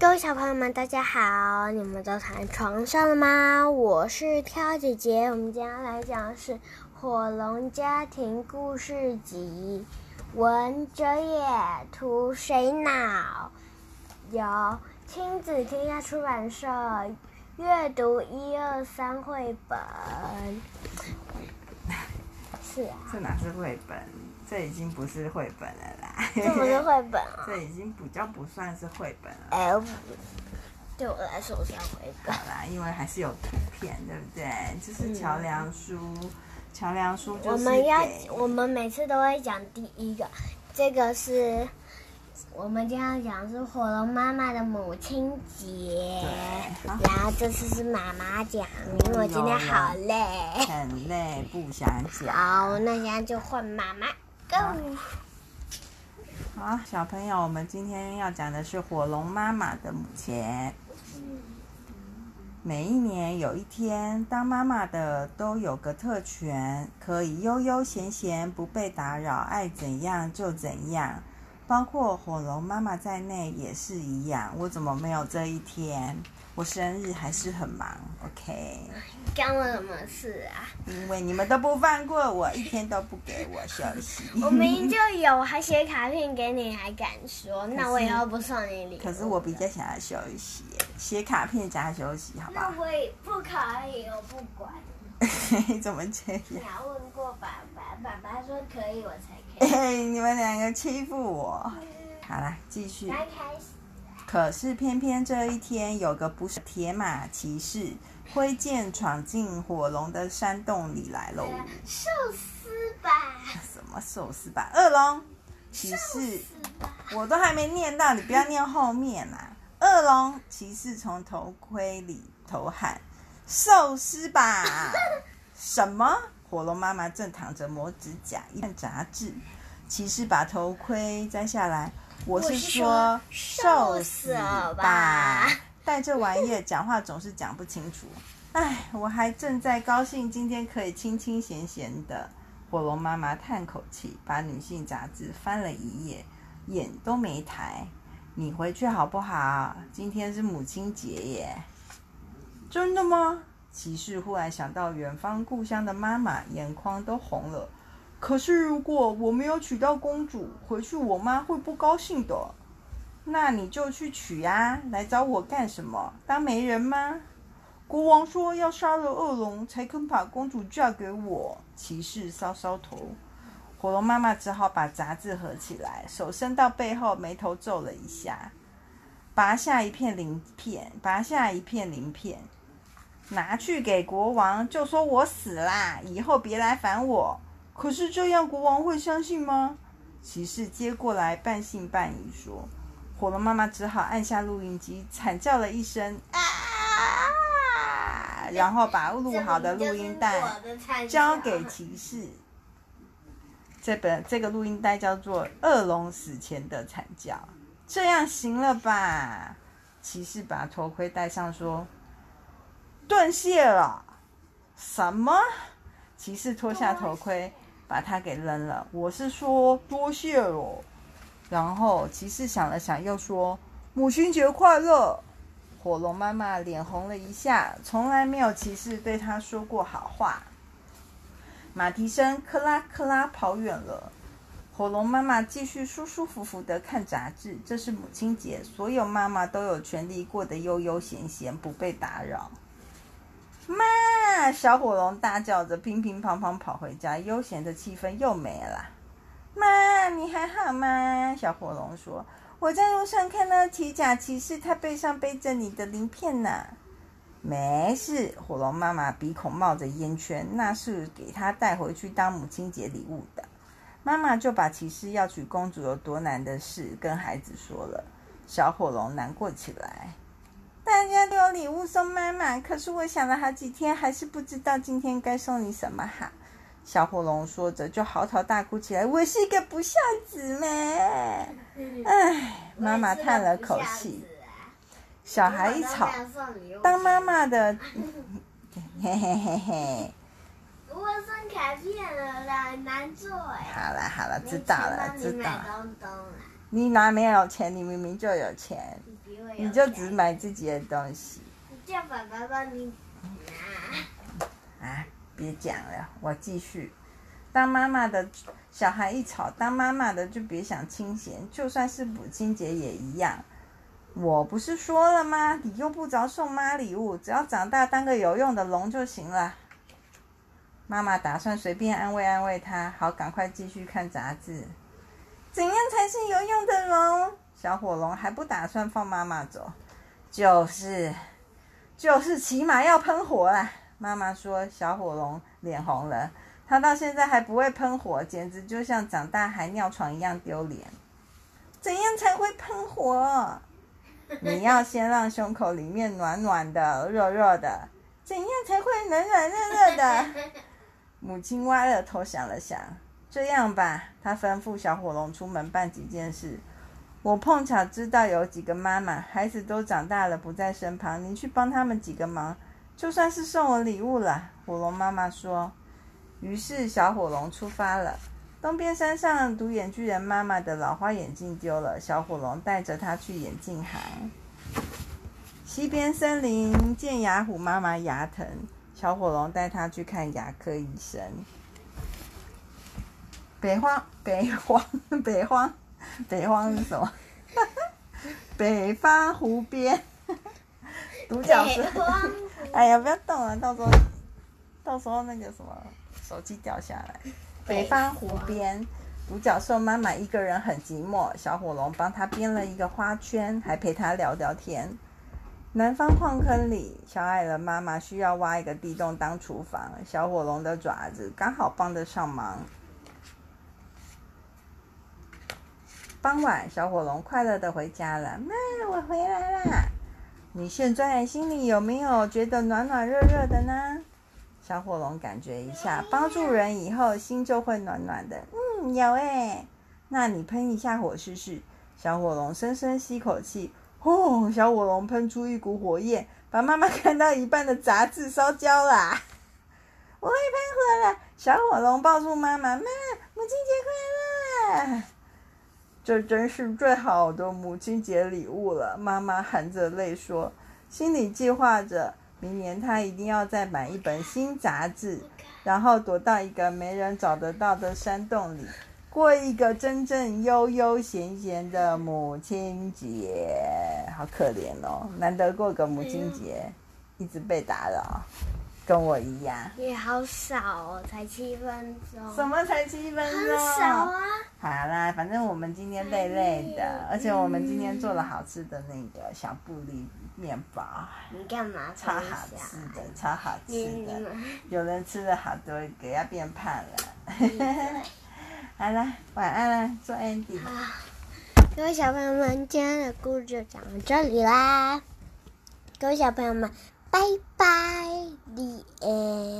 各位小朋友们，大家好！你们都躺在床上了吗？我是挑姐姐，我们今天来讲的是《火龙家庭故事集》，闻者也，图谁脑？由亲子天下出版社阅读一二三绘本。是啊，这哪是绘本？这已经不是绘本了啦。这不是绘本啊？这已经比较不算是绘本了。哎，对我来说算绘本。好啦，因为还是有图片，对不对？这是桥梁书，嗯、桥梁书就是。我们要，我们每次都会讲第一个，这个是。我们今天要讲的是火龙妈妈的母亲节，然后这次是妈妈讲，因为我今天好累，很累，不想讲。好，那现在就换妈妈，Go。好，小朋友，我们今天要讲的是火龙妈妈的母亲。每一年有一天，当妈妈的都有个特权，可以悠悠闲闲，不被打扰，爱怎样就怎样。包括火龙妈妈在内也是一样，我怎么没有这一天？我生日还是很忙，OK？干我什么事啊？因为你们都不放过我，一天都不给我休息。我明明就有，还写卡片给你，还敢说？那我以后不送你礼物。可是我比较想要休息，写卡片加休息，好不好？那我也不可以，我不管。怎么这样？你要问过爸爸，爸爸说可以，我才可以。嘿，你们两个欺负我。好了，继续。可是偏偏这一天，有个不是铁马骑士挥剑闯进火龙的山洞里来喽。寿司吧？什么寿司吧？恶龙骑士，我都还没念到，你不要念后面啊！恶龙骑士从头盔里头喊。寿司吧？什么？火龙妈妈正躺着磨指甲，一看杂志。骑士把头盔摘下来。我是说寿司吧？带 这玩意儿讲话总是讲不清楚。哎，我还正在高兴，今天可以清清闲闲的。火龙妈妈叹口气，把女性杂志翻了一页，眼都没抬。你回去好不好？今天是母亲节耶。真的吗？骑士忽然想到远方故乡的妈妈，眼眶都红了。可是如果我没有娶到公主，回去我妈会不高兴的。那你就去娶呀，来找我干什么？当媒人吗？国王说要杀了恶龙才肯把公主嫁给我。骑士搔搔头。火龙妈妈只好把杂志合起来，手伸到背后，眉头皱了一下，拔下一片鳞片，拔下一片鳞片。拿去给国王，就说我死啦，以后别来烦我。可是这样国王会相信吗？骑士接过来，半信半疑说。火龙妈妈只好按下录音机，惨叫了一声啊，然后把录好的录音带交给骑士。这本这个录音带叫做《恶龙死前的惨叫》，这样行了吧？骑士把头盔戴上说。断线了？什么？骑士脱下头盔，把它给扔了。我是说多谢了。然后骑士想了想，又说母亲节快乐。火龙妈妈脸红了一下，从来没有骑士对她说过好话。马蹄声克拉克拉跑远了。火龙妈妈继续舒舒服服的看杂志。这是母亲节，所有妈妈都有权利过得悠悠闲闲，不被打扰。妈！小火龙大叫着，乒乒乓乓跑回家，悠闲的气氛又没了。妈，你还好吗？小火龙说：“我在路上看到铁甲骑士，他背上背着你的鳞片呢。”没事，火龙妈妈鼻孔冒着烟圈，那是给他带回去当母亲节礼物的。妈妈就把骑士要娶公主有多难的事跟孩子说了。小火龙难过起来。大家都有礼物送妈妈，可是我想了好几天，还是不知道今天该送你什么好。小火龙说着，就嚎啕大哭起来。我是一个不孝子咩？唉，妈妈叹了口气。小孩一吵，当妈妈的，嘿嘿嘿嘿。我送卡片了啦，难做哎。好了好了，知道了知道了。你哪没有钱？你明明就有钱。你就只买自己的东西。叫爸爸帮你拿。啊，别讲了，我继续。当妈妈的小孩一吵，当妈妈的就别想清闲，就算是母亲节也一样。我不是说了吗？你用不着送妈礼物，只要长大当个有用的龙就行了。妈妈打算随便安慰安慰他，好赶快继续看杂志。怎样才是有用的龙？小火龙还不打算放妈妈走，就是，就是起码要喷火啦。妈妈说，小火龙脸红了，他到现在还不会喷火，简直就像长大还尿床一样丢脸。怎样才会喷火？你要先让胸口里面暖暖的、热热的。怎样才会暖暖热热的？母亲歪了头想了想，这样吧，她吩咐小火龙出门办几件事。我碰巧知道有几个妈妈，孩子都长大了不在身旁，你去帮他们几个忙，就算是送我礼物了。火龙妈妈说。于是小火龙出发了。东边山上独眼巨人妈妈的老花眼镜丢了，小火龙带着她去眼镜行。西边森林见牙虎妈妈牙疼。小火龙带他去看牙科医生。北荒，北荒，北荒，北方是什么？北方湖边，独角兽。哎呀，不要动了，到时候，到时候那个什么，手机掉下来。北方湖边，独角兽妈妈一个人很寂寞，小火龙帮她编了一个花圈，还陪她聊聊天。南方矿坑里，小矮人妈妈需要挖一个地洞当厨房，小火龙的爪子刚好帮得上忙。傍晚，小火龙快乐的回家了。妈，我回来啦！你现在心里有没有觉得暖暖热热的呢？小火龙感觉一下，帮助人以后心就会暖暖的。嗯，有诶。那你喷一下火试试。小火龙深深吸口气。哦，小火龙喷出一股火焰，把妈妈看到一半的杂志烧焦啦。我会喷火了！小火龙抱住妈妈，妈，母亲节快乐！这真是最好的母亲节礼物了。妈妈含着泪说，心里计划着明年她一定要再买一本新杂志，然后躲到一个没人找得到的山洞里。过一个真正悠悠闲闲的母亲节，好可怜哦！难得过个母亲节，一直被打扰，跟我一样。也好少哦，才七分钟。什么才七分钟？很少啊。好啦，反正我们今天累累的，而且我们今天做了好吃的那个小布粒面包。你干嘛？超好吃的，超好吃的。有人吃了好多个，要变胖了。好了，晚安啦，做 Andy。各位小朋友们，今天的故事就讲到这里啦。各位小朋友们，Bye bye. The end.